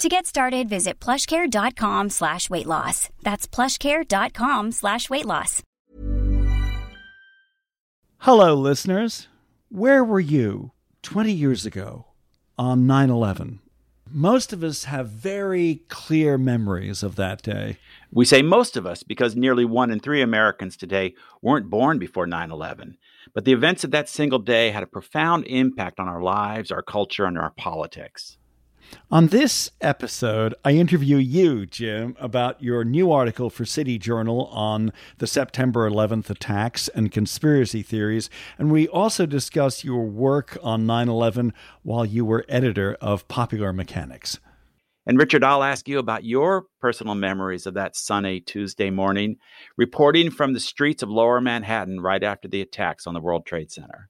To get started, visit plushcare.com slash weight loss. That's plushcare.com slash weight loss. Hello, listeners. Where were you 20 years ago on 9 11? Most of us have very clear memories of that day. We say most of us because nearly one in three Americans today weren't born before 9 11. But the events of that single day had a profound impact on our lives, our culture, and our politics. On this episode, I interview you, Jim, about your new article for City Journal on the September 11th attacks and conspiracy theories. And we also discuss your work on 9 11 while you were editor of Popular Mechanics. And Richard, I'll ask you about your personal memories of that sunny Tuesday morning, reporting from the streets of lower Manhattan right after the attacks on the World Trade Center.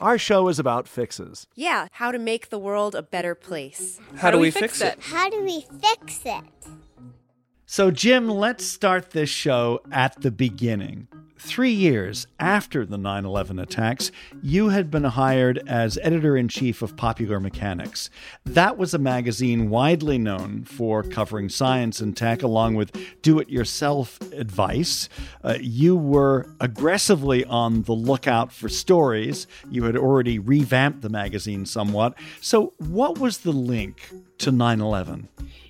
Our show is about fixes. Yeah, how to make the world a better place. How, do we fix it? How do we fix it? So, Jim, let's start this show at the beginning. Three years after the 9 11 attacks, you had been hired as editor in chief of Popular Mechanics. That was a magazine widely known for covering science and tech, along with do it yourself advice. Uh, you were aggressively on the lookout for stories. You had already revamped the magazine somewhat. So, what was the link to 9 11?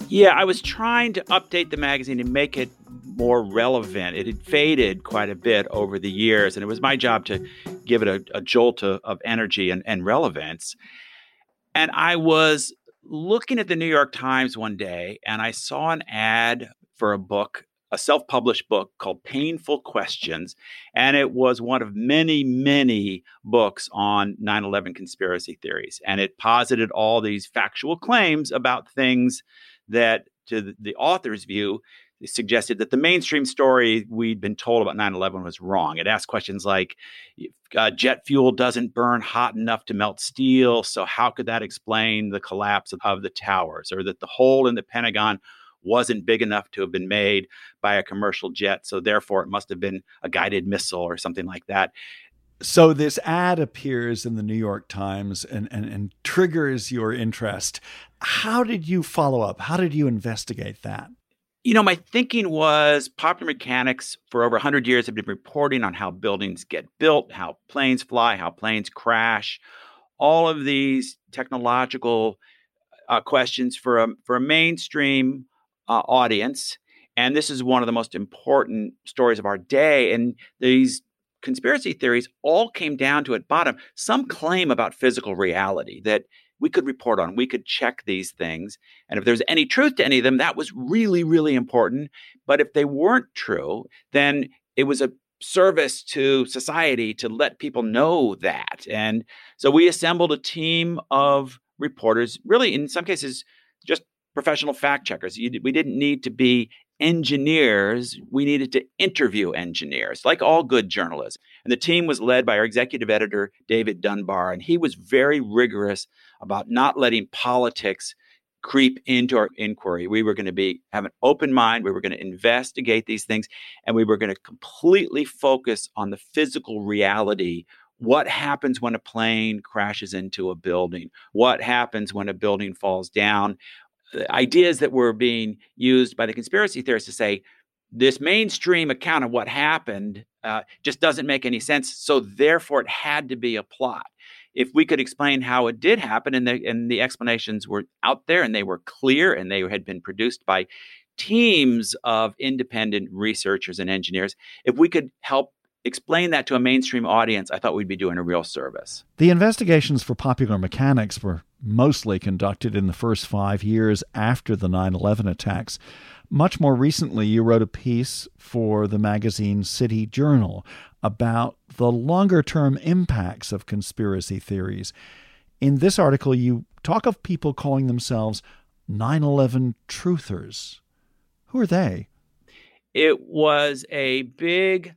Yeah, I was trying to update the magazine and make it more relevant. It had faded quite a bit over the years, and it was my job to give it a, a jolt of, of energy and, and relevance. And I was looking at the New York Times one day, and I saw an ad for a book a self published book called Painful Questions. And it was one of many, many books on 9 11 conspiracy theories. And it posited all these factual claims about things that, to the author's view, suggested that the mainstream story we'd been told about 9 11 was wrong. It asked questions like uh, jet fuel doesn't burn hot enough to melt steel, so how could that explain the collapse of, of the towers? Or that the hole in the Pentagon wasn't big enough to have been made by a commercial jet, so therefore it must have been a guided missile or something like that. So this ad appears in the New York Times and, and, and triggers your interest. How did you follow up? How did you investigate that? You know, my thinking was popular mechanics for over 100 years have been reporting on how buildings get built, how planes fly, how planes crash, all of these technological uh, questions for a, for a mainstream uh, audience. And this is one of the most important stories of our day. And these conspiracy theories all came down to at bottom some claim about physical reality that we could report on. We could check these things. And if there's any truth to any of them, that was really, really important. But if they weren't true, then it was a service to society to let people know that. And so we assembled a team of reporters, really, in some cases, just professional fact checkers. We didn't need to be engineers, we needed to interview engineers, like all good journalists. And the team was led by our executive editor, David Dunbar, and he was very rigorous about not letting politics creep into our inquiry. We were going to be have an open mind, we were going to investigate these things, and we were going to completely focus on the physical reality what happens when a plane crashes into a building? What happens when a building falls down? Ideas that were being used by the conspiracy theorists to say this mainstream account of what happened uh, just doesn't make any sense. So therefore, it had to be a plot. if we could explain how it did happen and the, and the explanations were out there and they were clear and they had been produced by teams of independent researchers and engineers, if we could help explain that to a mainstream audience, I thought we'd be doing a real service. The investigations for popular mechanics were mostly conducted in the first five years after the 9 11 attacks. Much more recently, you wrote a piece for the magazine City Journal about the longer term impacts of conspiracy theories. In this article, you talk of people calling themselves 9 11 truthers. Who are they? It was a big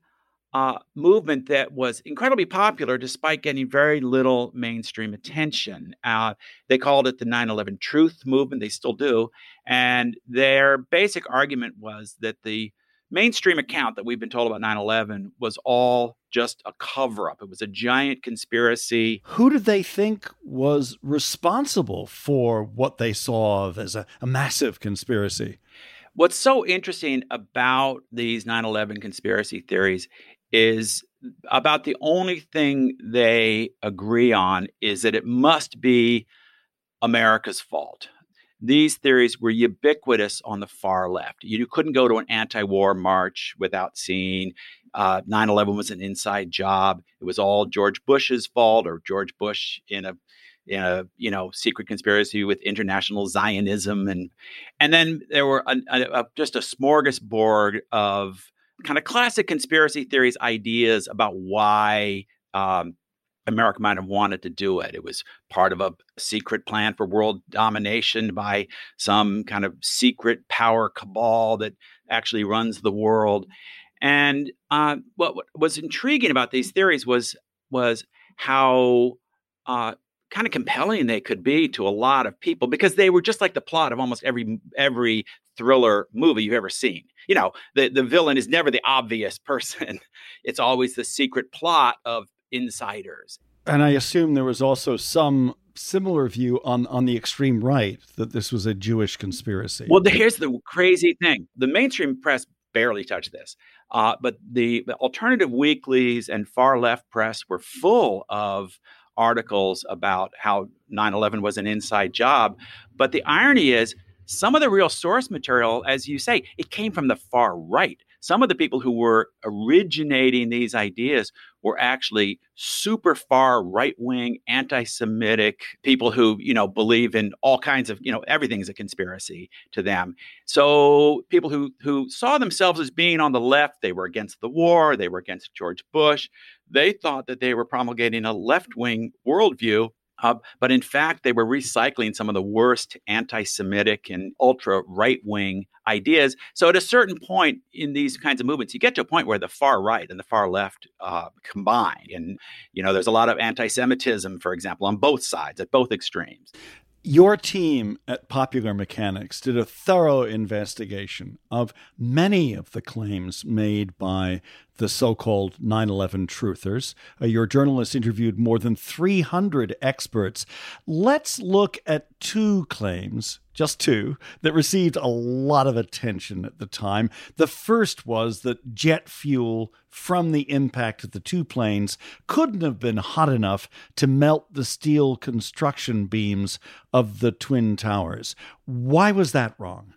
uh, movement that was incredibly popular despite getting very little mainstream attention. Uh, they called it the 9 11 Truth Movement. They still do. And their basic argument was that the mainstream account that we've been told about 9 11 was all just a cover up. It was a giant conspiracy. Who did they think was responsible for what they saw as a, a massive conspiracy? What's so interesting about these 9 11 conspiracy theories is about the only thing they agree on is that it must be America's fault. These theories were ubiquitous on the far left. You couldn't go to an anti war march without seeing uh, 9 uh, 11 was an inside job. It was all George Bush's fault or George Bush in a in a you know secret conspiracy with international Zionism and and then there were a, a, a, just a smorgasbord of kind of classic conspiracy theories ideas about why um, America might have wanted to do it. It was part of a secret plan for world domination by some kind of secret power cabal that actually runs the world. And uh, what, what, was intriguing about these theories was was how uh, kind of compelling they could be to a lot of people because they were just like the plot of almost every every thriller movie you've ever seen. You know, the the villain is never the obvious person. It's always the secret plot of insiders. And I assume there was also some similar view on on the extreme right that this was a Jewish conspiracy. Well, here's the crazy thing: the mainstream press barely touched this, uh, but the, the alternative weeklies and far left press were full of articles about how 9 11 was an inside job. But the irony is, some of the real source material, as you say, it came from the far right. Some of the people who were originating these ideas were actually super far right wing, anti Semitic people who, you know, believe in all kinds of, you know, everything's a conspiracy to them. So people who, who saw themselves as being on the left, they were against the war, they were against George Bush. They thought that they were promulgating a left wing worldview uh, but in fact, they were recycling some of the worst anti Semitic and ultra right wing ideas. So at a certain point in these kinds of movements, you get to a point where the far right and the far left uh, combine. And, you know, there's a lot of anti Semitism, for example, on both sides, at both extremes. Your team at Popular Mechanics did a thorough investigation of many of the claims made by the so called 9 11 truthers. Uh, your journalists interviewed more than 300 experts. Let's look at two claims, just two, that received a lot of attention at the time. The first was that jet fuel from the impact of the two planes couldn't have been hot enough to melt the steel construction beams of the Twin Towers. Why was that wrong?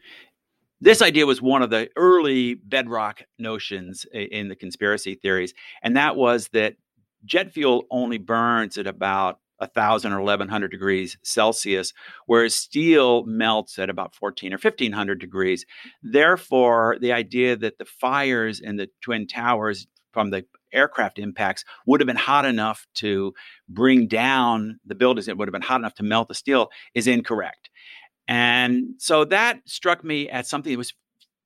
This idea was one of the early bedrock notions in the conspiracy theories, and that was that jet fuel only burns at about 1000 or 1100 degrees Celsius, whereas steel melts at about 14 or 1500 degrees. Therefore, the idea that the fires in the Twin Towers from the aircraft impacts would have been hot enough to bring down the buildings, it would have been hot enough to melt the steel, is incorrect. And so that struck me as something that was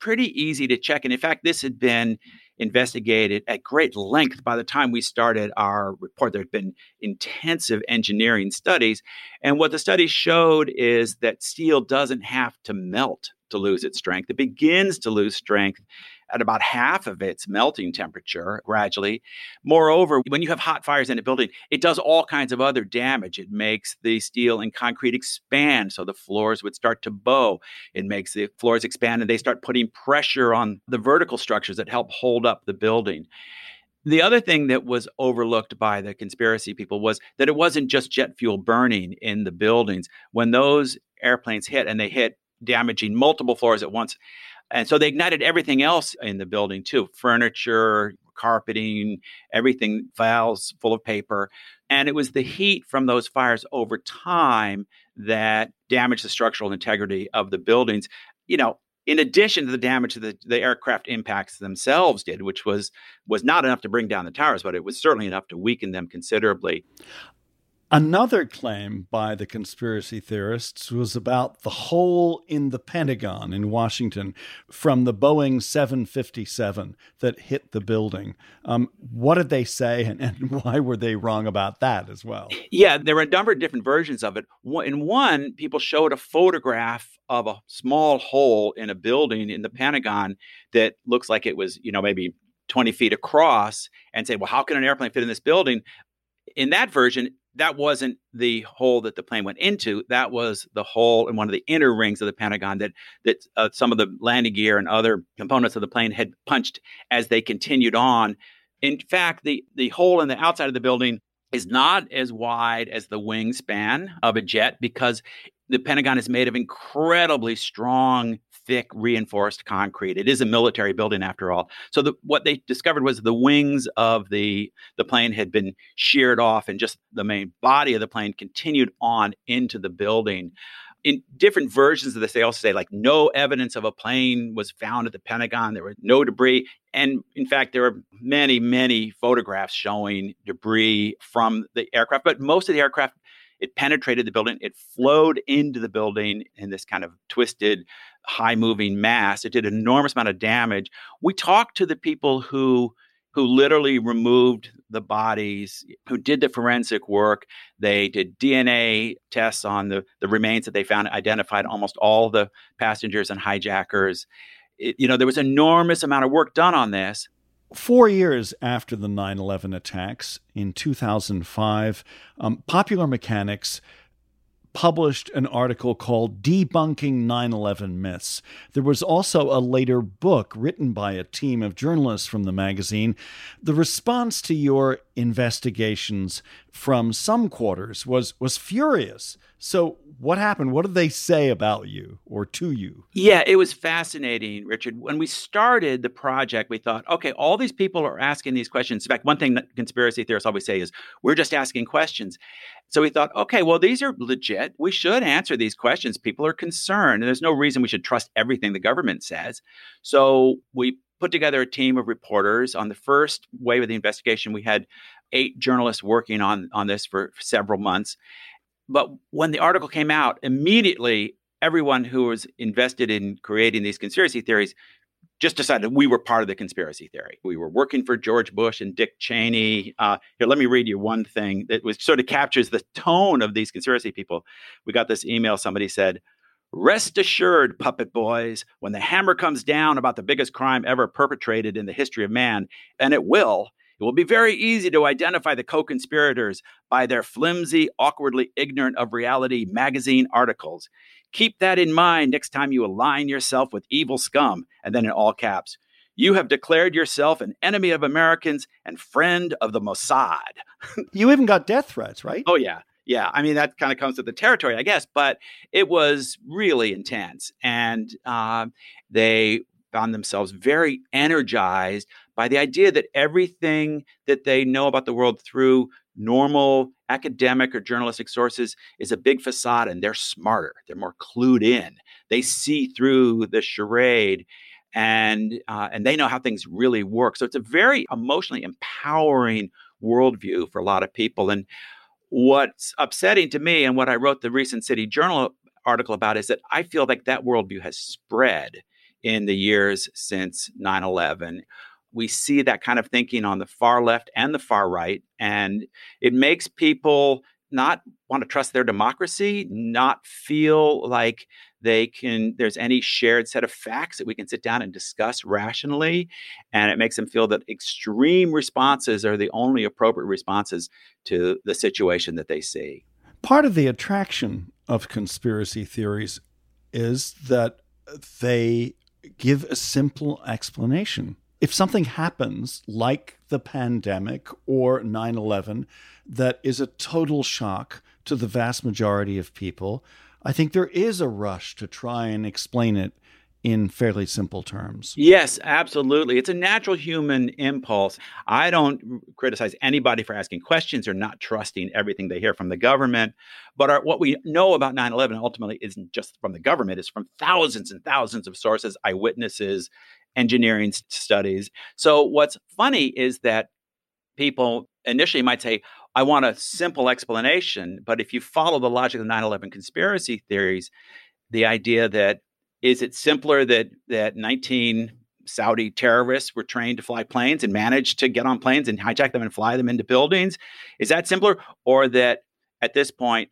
pretty easy to check. And in fact, this had been investigated at great length by the time we started our report. There had been intensive engineering studies. And what the studies showed is that steel doesn't have to melt to lose its strength. It begins to lose strength at about half of its melting temperature gradually. Moreover, when you have hot fires in a building, it does all kinds of other damage. It makes the steel and concrete expand, so the floors would start to bow. It makes the floors expand and they start putting pressure on the vertical structures that help hold up the building. The other thing that was overlooked by the conspiracy people was that it wasn't just jet fuel burning in the buildings. When those airplanes hit and they hit damaging multiple floors at once, and so they ignited everything else in the building too furniture, carpeting, everything, files full of paper. And it was the heat from those fires over time that damaged the structural integrity of the buildings. You know, in addition to the damage that the, aircraft impacts themselves did, which was was not enough to bring down the towers, but it was certainly enough to weaken them considerably. Another claim by the conspiracy theorists was about the hole in the Pentagon in Washington from the Boeing 757 that hit the building. Um, what did they say, and, and, why were they wrong about that as well? Yeah, there were a number of different versions of it. In one, people showed a photograph of a small hole in a building in the Pentagon that looks like it was, you know, maybe 20 feet across and say, well, how can an airplane fit in this building? In that version, that wasn't the hole that the plane went into. That was the hole in one of the inner rings of the Pentagon that that uh, some of the landing gear and other components of the plane had punched as they continued on. In fact, the the hole in the outside of the building is not as wide as the wingspan of a jet because the Pentagon is made of incredibly strong, thick, reinforced concrete. It is a military building after all. So the, what they discovered was the wings of the the plane had been sheared off, and just the main body of the plane continued on into the building. In different versions of this, they also say like no evidence of a plane was found at the Pentagon. There was no debris, and in fact, there are many, many photographs showing debris from the aircraft. But most of the aircraft it penetrated the building. It flowed into the building in this kind of twisted, high moving mass. It did an enormous amount of damage. We talked to the people who who literally removed the bodies, who did the forensic work. They did DNA tests on the, the remains that they found, identified almost all the passengers and hijackers. It, you know, there was enormous amount of work done on this. Four years after the 9 11 attacks in 2005, um, Popular Mechanics published an article called Debunking 9 11 Myths. There was also a later book written by a team of journalists from the magazine. The response to your investigations from some quarters was, was furious. So, what happened? What did they say about you or to you? Yeah, it was fascinating, Richard. When we started the project, we thought, okay, all these people are asking these questions. In fact, one thing that conspiracy theorists always say is, we're just asking questions. So we thought, okay, well, these are legit. We should answer these questions. People are concerned, and there's no reason we should trust everything the government says. So we put together a team of reporters. On the first wave of the investigation, we had eight journalists working on, on this for several months. But when the article came out, immediately everyone who was invested in creating these conspiracy theories just decided we were part of the conspiracy theory. We were working for George Bush and Dick Cheney. Uh, here, let me read you one thing that was sort of captures the tone of these conspiracy people. We got this email. Somebody said, Rest assured, puppet boys, when the hammer comes down about the biggest crime ever perpetrated in the history of man, and it will, it will be very easy to identify the co conspirators by their flimsy, awkwardly ignorant of reality magazine articles. Keep that in mind next time you align yourself with evil scum, and then in all caps. You have declared yourself an enemy of Americans and friend of the Mossad. you even got death threats, right? Oh, yeah. Yeah. I mean, that kind of comes with the territory, I guess, but it was really intense. And uh, they found themselves very energized by the idea that everything that they know about the world through normal academic or journalistic sources is a big facade and they're smarter they're more clued in. They see through the charade and uh, and they know how things really work. So it's a very emotionally empowering worldview for a lot of people. And what's upsetting to me and what i wrote the recent city journal article about is that i feel like that worldview has spread in the years since 9-11 we see that kind of thinking on the far left and the far right. And it makes people not want to trust their democracy, not feel like they can there's any shared set of facts that we can sit down and discuss rationally and it makes them feel that extreme responses are the only appropriate responses to the situation that they see part of the attraction of conspiracy theories is that they give a simple explanation if something happens like the pandemic or 9 11 that is a total shock to the vast majority of people, I think there is a rush to try and explain it in fairly simple terms. Yes, absolutely. It's a natural human impulse. I don't criticize anybody for asking questions or not trusting everything they hear from the government. But our, what we know about 9 11 ultimately isn't just from the government, it's from thousands and thousands of sources, eyewitnesses, engineering studies. So what's funny is that people initially might say, I want a simple explanation. But if you follow the logic of 9 11 conspiracy theories, the idea that is it simpler that that 19 Saudi terrorists were trained to fly planes and managed to get on planes and hijack them and fly them into buildings? Is that simpler? Or that at this point,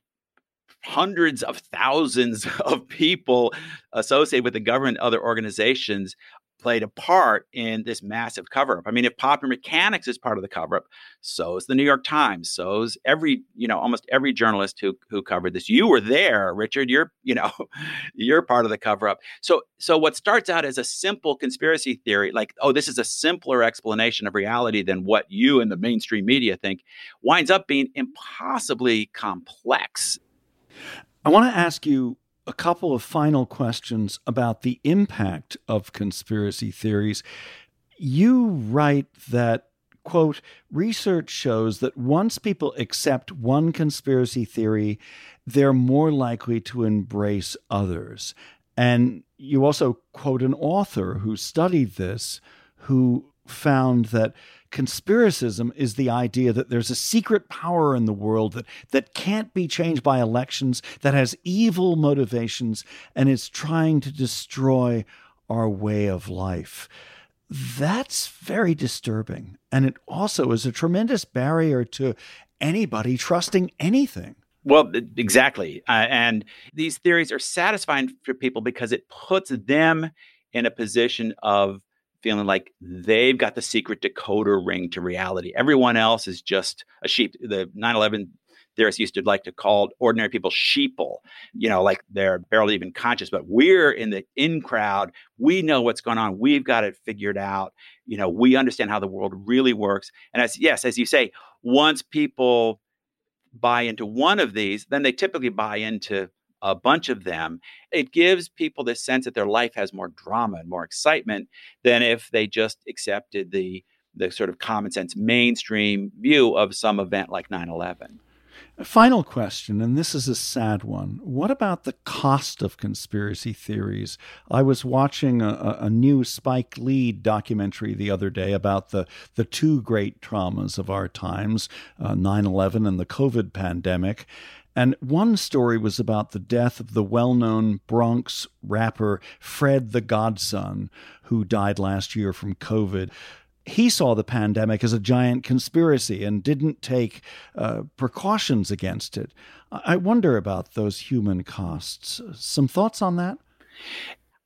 hundreds of thousands of people associated with the government, other organizations played a part in this massive cover up. I mean, if Popular Mechanics is part of the cover up, so is the New York Times, so is every, you know, almost every journalist who who covered this. You were there, Richard. You're, you know, you're part of the cover up. So so what starts out as a simple conspiracy theory, like, oh, this is a simpler explanation of reality than what you and the mainstream media think, winds up being impossibly complex. I want to ask you a couple of final questions about the impact of conspiracy theories. You write that, quote, research shows that once people accept one conspiracy theory, they're more likely to embrace others. And you also quote an author who studied this, who found that conspiracism is the idea that there's a secret power in the world that, that can't be changed by elections, that has evil motivations, and is trying to destroy our way of life. That's very disturbing. And it also is a tremendous barrier to anybody trusting anything. Well, exactly. Uh, and these theories are satisfying for people because it puts them in a position of feeling like they've got the secret decoder ring to reality. Everyone else is just a sheep. The 9 11 theorists used to like to call ordinary people sheeple, you know, like they're barely even conscious, but we're in the in crowd. We know what's going on. We've got it figured out. You know, we understand how the world really works. And as, yes, as you say, once people buy into one of these, then they typically buy into a bunch of them, it gives people this sense that their life has more drama and more excitement than if they just accepted the the sort of common sense mainstream view of some event like 9/11. A final question, and this is a sad one. What about the cost of conspiracy theories? I was watching a, a, new Spike Lee documentary the other day about the, the two great traumas of our times, uh, 9 11 and the COVID pandemic. And one story was about the death of the well known Bronx rapper Fred the Godson, who died last year from COVID. He saw the pandemic as a giant conspiracy and didn't take uh, precautions against it. I wonder about those human costs. Some thoughts on that?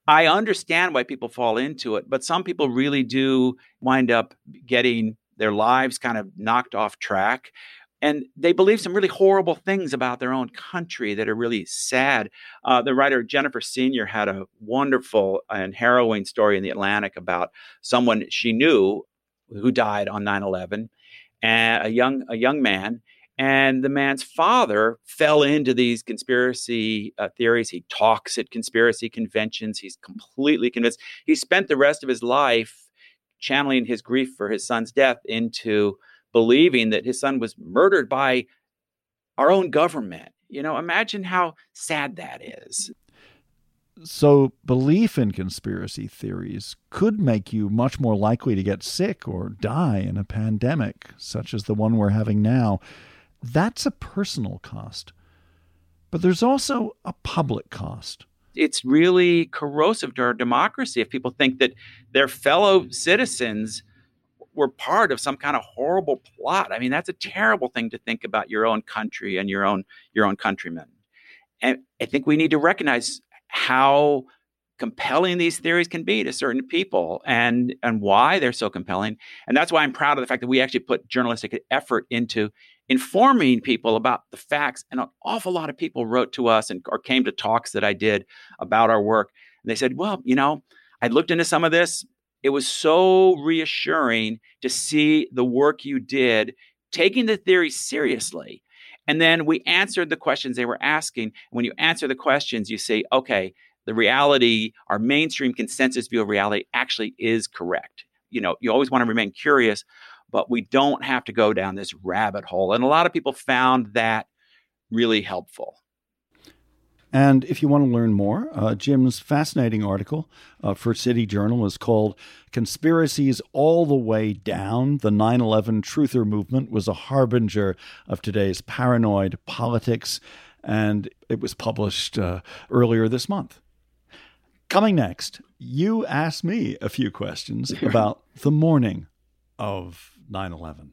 I understand why people fall into it, but some people really do wind up getting their lives kind of knocked off track and they believe some really horrible things about their own country that are really sad. Uh, the writer Jennifer Senior had a wonderful and harrowing story in the Atlantic about someone she knew who died on 9/11, and a young a young man. And the man's father fell into these conspiracy uh, theories. He talks at conspiracy conventions. He's completely convinced. He spent the rest of his life channeling his grief for his son's death into believing that his son was murdered by our own government. You know, imagine how sad that is. So, belief in conspiracy theories could make you much more likely to get sick or die in a pandemic, such as the one we're having now. That's a personal cost. But there's also a public cost. It's really corrosive to our democracy if people think that their fellow citizens were part of some kind of horrible plot. I mean, that's a terrible thing to think about your own country and your own your own countrymen. And I think we need to recognize how compelling these theories can be to certain people and and why they're so compelling. And that's why I'm proud of the fact that we actually put journalistic effort into informing people about the facts. And an awful lot of people wrote to us and or came to talks that I did about our work. And they said, well, you know, I looked into some of this it was so reassuring to see the work you did, taking the theory seriously. And then we answered the questions they were asking. When you answer the questions, you say, okay, the reality, our mainstream consensus view of reality actually is correct. You know, you always want to remain curious, but we don't have to go down this rabbit hole. And a lot of people found that really helpful. And if you want to learn more, uh, Jim's fascinating article uh, for City Journal is called Conspiracies All the Way Down. The 9 11 Truther Movement was a harbinger of today's paranoid politics, and it was published uh, earlier this month. Coming next, you asked me a few questions about the morning of 9 11.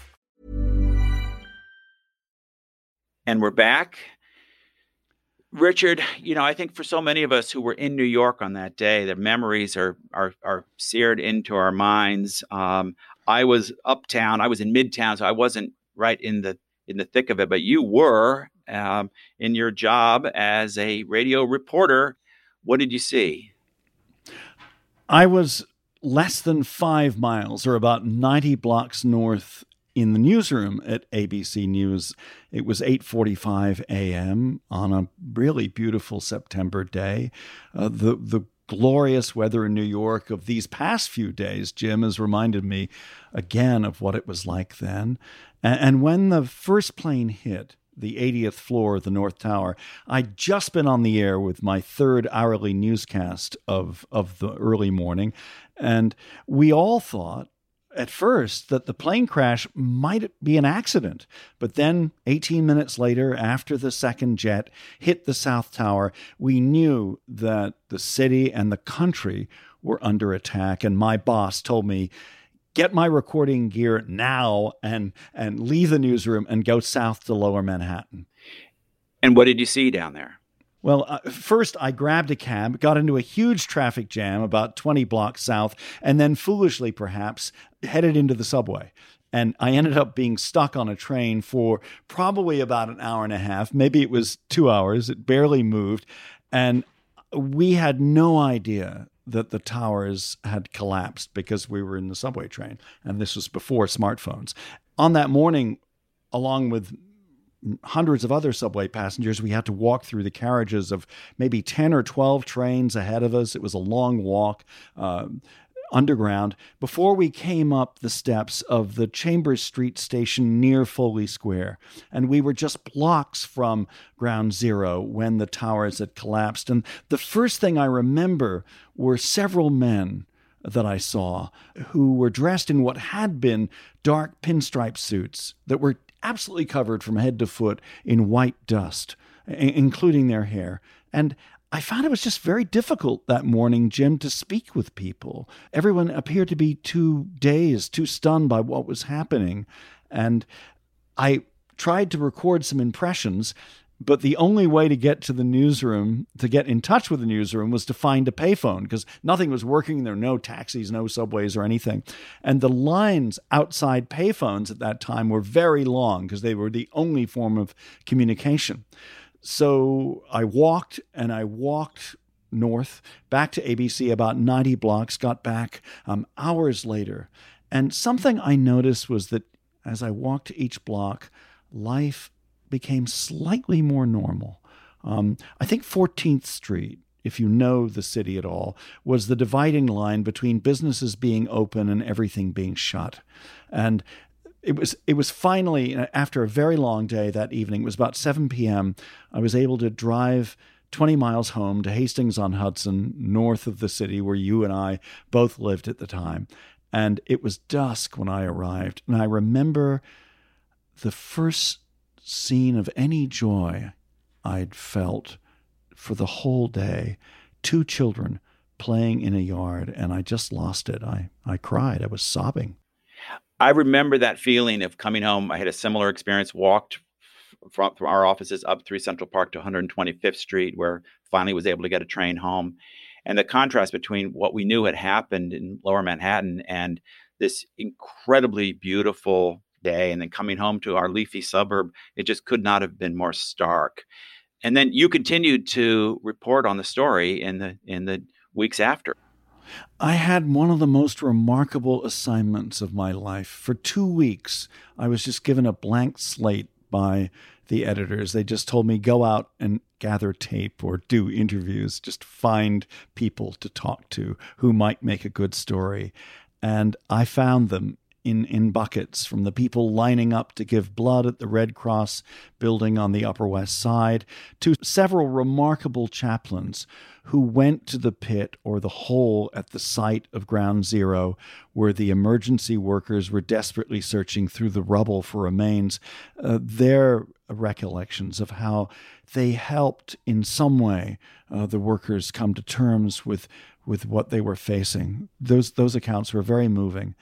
And we're back. Richard, you know, I think for so many of us who were in New York on that day, the memories are are, are seared into our minds. Um, I was uptown, I was in Midtown, so I wasn't right in the in the thick of it, but you were um, in your job as a radio reporter. What did you see? I was less than five miles, or about ninety blocks north in the newsroom at ABC News. It was 8:45 a.m. on a really beautiful September day. Uh, the the glorious weather in New York of these past few days, Jim, has reminded me again of what it was like then. And, and when the first plane hit, the 80th floor of the North Tower. I'd just been on the air with my third hourly newscast of, of the early morning, and we all thought at first that the plane crash might be an accident. But then, 18 minutes later, after the second jet hit the South Tower, we knew that the city and the country were under attack. And my boss told me, Get my recording gear now and, and leave the newsroom and go south to lower Manhattan. And what did you see down there? Well, uh, first I grabbed a cab, got into a huge traffic jam about 20 blocks south, and then foolishly perhaps headed into the subway. And I ended up being stuck on a train for probably about an hour and a half. Maybe it was two hours. It barely moved. And we had no idea that the towers had collapsed because we were in the subway train. And this was before smartphones. On that morning, along with hundreds of other subway passengers. We had to walk through the carriages of maybe 10 or 12 trains ahead of us. It was a long walk. Uh, underground before we came up the steps of the Chambers Street station near Foley Square. And we were just blocks from ground zero when the towers had collapsed. And the first thing I remember were several men that I saw who were dressed in what had been dark pinstripe suits that were absolutely covered from head to foot in white dust, including their hair. And I found it was just very difficult that morning, Jim, to speak with people. Everyone appeared to be too dazed, too stunned by what was happening. And I tried to record some impressions, but the only way to get to the newsroom, to get in touch with the newsroom, was to find a payphone because nothing was working. There were no taxis, no subways, or anything. And the lines outside payphones at that time were very long because they were the only form of communication. So I walked and I walked north back to ABC about 90 blocks, got back um, hours later. And something I noticed was that as I walked each block, life became slightly more normal. Um, I think 14th Street, if you know the city at all, was the dividing line between businesses being open and everything being shut. And it was it was finally after a very long day that evening. It was about 7 p.m. I was able to drive 20 miles home to Hastings on Hudson, north of the city where you and I both lived at the time. And it was dusk when I arrived. And I remember the first scene of any joy I'd felt for the whole day. Two children playing in a yard, and I just lost it. I, I cried. I was sobbing. I remember that feeling of coming home. I had a similar experience, walked from, from our offices up through Central Park to 125th Street, where finally was able to get a train home. And the contrast between what we knew had happened in lower Manhattan and this incredibly beautiful day, and then coming home to our leafy suburb, it just could not have been more stark. And then you continued to report on the story in the in the weeks after. I had one of the most remarkable assignments of my life. For two weeks, I was just given a blank slate by the editors. They just told me go out and gather tape or do interviews, just find people to talk to who might make a good story. And I found them in, in buckets from the people lining up to give blood at the Red Cross building on the Upper West Side to several remarkable chaplains who went to the pit or the hole at the site of Ground Zero where the emergency workers were desperately searching through the rubble for remains. Uh, their recollections of how they helped in some way uh, the workers come to terms with with what they were facing. Those those accounts were very moving.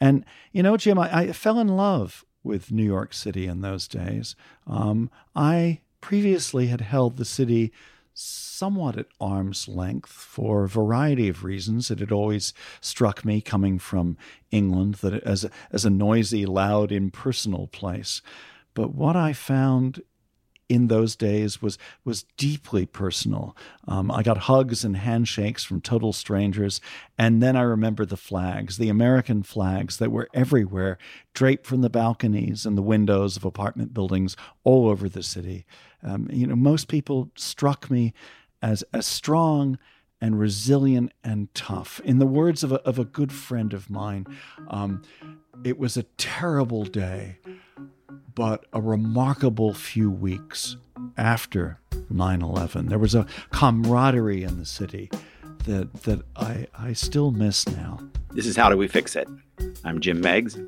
And, you know, Jim, I, I fell in love with New York City in those days. Um, I previously had held the city somewhat at arm's length for a variety of reasons. It had always struck me, coming from England, that as a, as a noisy, loud, impersonal place. But what I found in those days was was deeply personal. Um, I got hugs and handshakes from total strangers, and then I remember the flags, the American flags that were everywhere, draped from the balconies and the windows of apartment buildings all over the city. Um, you know, most people struck me as as strong and resilient and tough. In the words of a, of a good friend of mine, um, it was a terrible day but a remarkable few weeks after 9 11. There was a camaraderie in the city that, that I, I still miss now. This is How Do We Fix It? I'm Jim Meigs.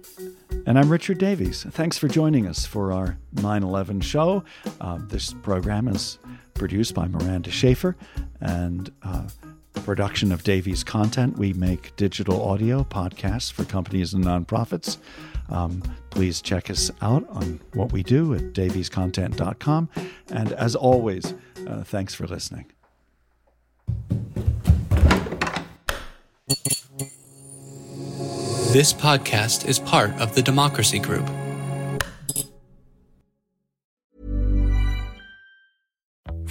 And I'm Richard Davies. Thanks for joining us for our 9 11 show. Uh, this program is produced by Miranda Schaefer and uh, production of Davies content. We make digital audio podcasts for companies and nonprofits. Um, please check us out on what we do at daviescontent.com. And as always, uh, thanks for listening. This podcast is part of the Democracy Group.